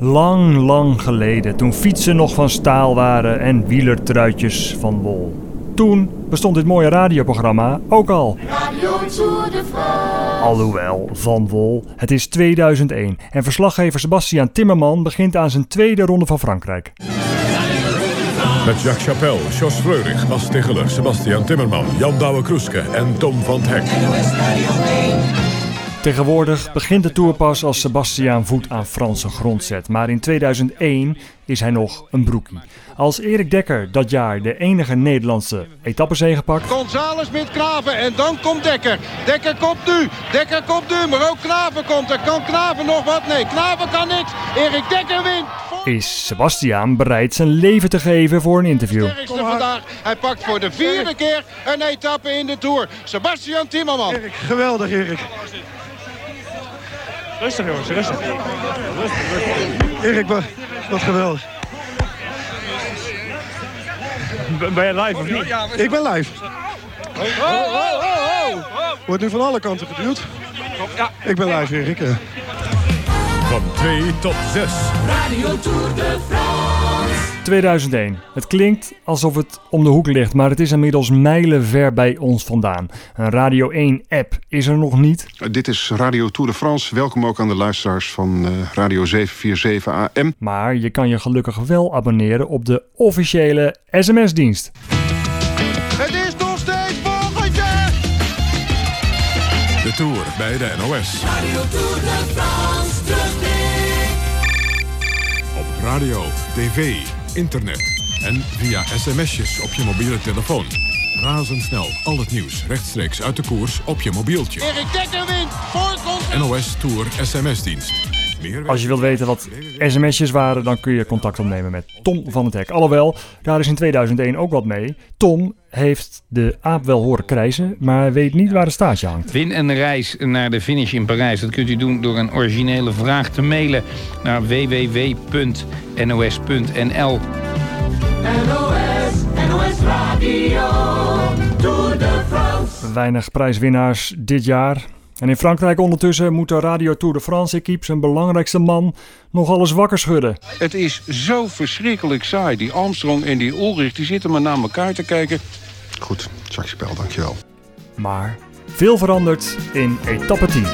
Lang, lang geleden, toen fietsen nog van staal waren en wielertruitjes van wol. Toen bestond dit mooie radioprogramma ook al. Radio Tour de France. Alhoewel, van wol. Het is 2001 en verslaggever Sebastian Timmerman begint aan zijn tweede ronde van Frankrijk. Met Jacques Chapelle, Jos Freurig, Bas Tegeler, Sebastian Timmerman, Jan Douwe-Kroeske en Tom van het Hek. Tegenwoordig begint de Tour pas als Sebastiaan voet aan Franse grond zet. Maar in 2001 is hij nog een broekie. Als Erik Dekker dat jaar de enige Nederlandse etappezege pakt... González met Knaven en dan komt Dekker. Dekker komt nu. Dekker komt nu, maar ook Knaven komt er. Kan Knaven nog wat? Nee, Knaven kan niks. Erik Dekker wint. Is Sebastiaan bereid zijn leven te geven voor een interview? Vandaag. Hij pakt voor de vierde keer een etappe in de Tour. Sebastian Timmerman. Erik, geweldig Erik. Rustig jongens, rustig. Erik, wat, wat geweldig. Ben ben je live of niet? Ik ben live. Wordt nu van alle kanten geduwd. Ik ben live Erik. Van 2 tot 6. Radio Tour de France. 2001. Het klinkt alsof het om de hoek ligt, maar het is inmiddels mijlen ver bij ons vandaan. Een Radio 1-app is er nog niet. Dit is Radio Tour de France. Welkom ook aan de luisteraars van eh, Radio 747 AM. Maar je kan je gelukkig wel abonneren op de officiële sms-dienst. Het is nog steeds volgende. De Tour bij de NOS. Radio Tour de France. Op radio, tv, internet en via sms'jes op je mobiele telefoon. Razendsnel al het nieuws rechtstreeks uit de koers op je mobieltje. Erik Dekker wint. NOS Tour SMS-dienst. Als je wilt weten wat sms'jes waren, dan kun je contact opnemen met Tom van het Hek. Alhoewel, daar is in 2001 ook wat mee. Tom heeft de aap wel horen krijzen, maar weet niet waar het staartje hangt. Win een reis naar de finish in Parijs. Dat kunt u doen door een originele vraag te mailen naar www.nos.nl. NOS, NOS Radio. Tour de France. Weinig prijswinnaars dit jaar. En in Frankrijk ondertussen moet de Radio Tour de France-equipe zijn belangrijkste man nog alles wakker schudden. Het is zo verschrikkelijk saai. Die Armstrong en die Ulrich die zitten maar naar elkaar te kijken. Goed, Jacques Chapelle, dankjewel. Maar veel verandert in etappe 10.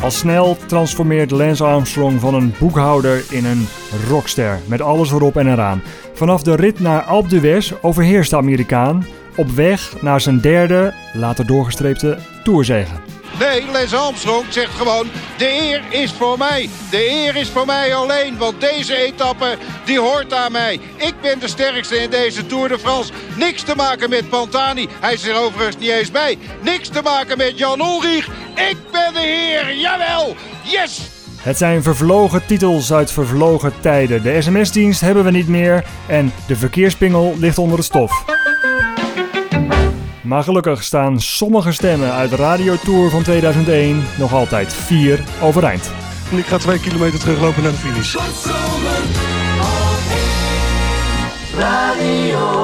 Al snel transformeert Lance Armstrong van een boekhouder in een rockster met alles erop en eraan. Vanaf de rit naar Alpe d'Huez overheerst de Amerikaan op weg naar zijn derde, later doorgestreepte Tourzege. Nee, Les Armstrong zegt gewoon, de eer is voor mij. De eer is voor mij alleen, want deze etappe, die hoort aan mij. Ik ben de sterkste in deze Tour de France. Niks te maken met Pantani, hij is er overigens niet eens bij. Niks te maken met Jan Ulrich. Ik ben de heer, jawel, yes! Het zijn vervlogen titels uit vervlogen tijden. De sms-dienst hebben we niet meer en de verkeerspingel ligt onder de stof. Maar gelukkig staan sommige stemmen uit de radiotour van 2001 nog altijd vier overeind. En ik ga twee kilometer teruglopen naar de finish. Radio Tour.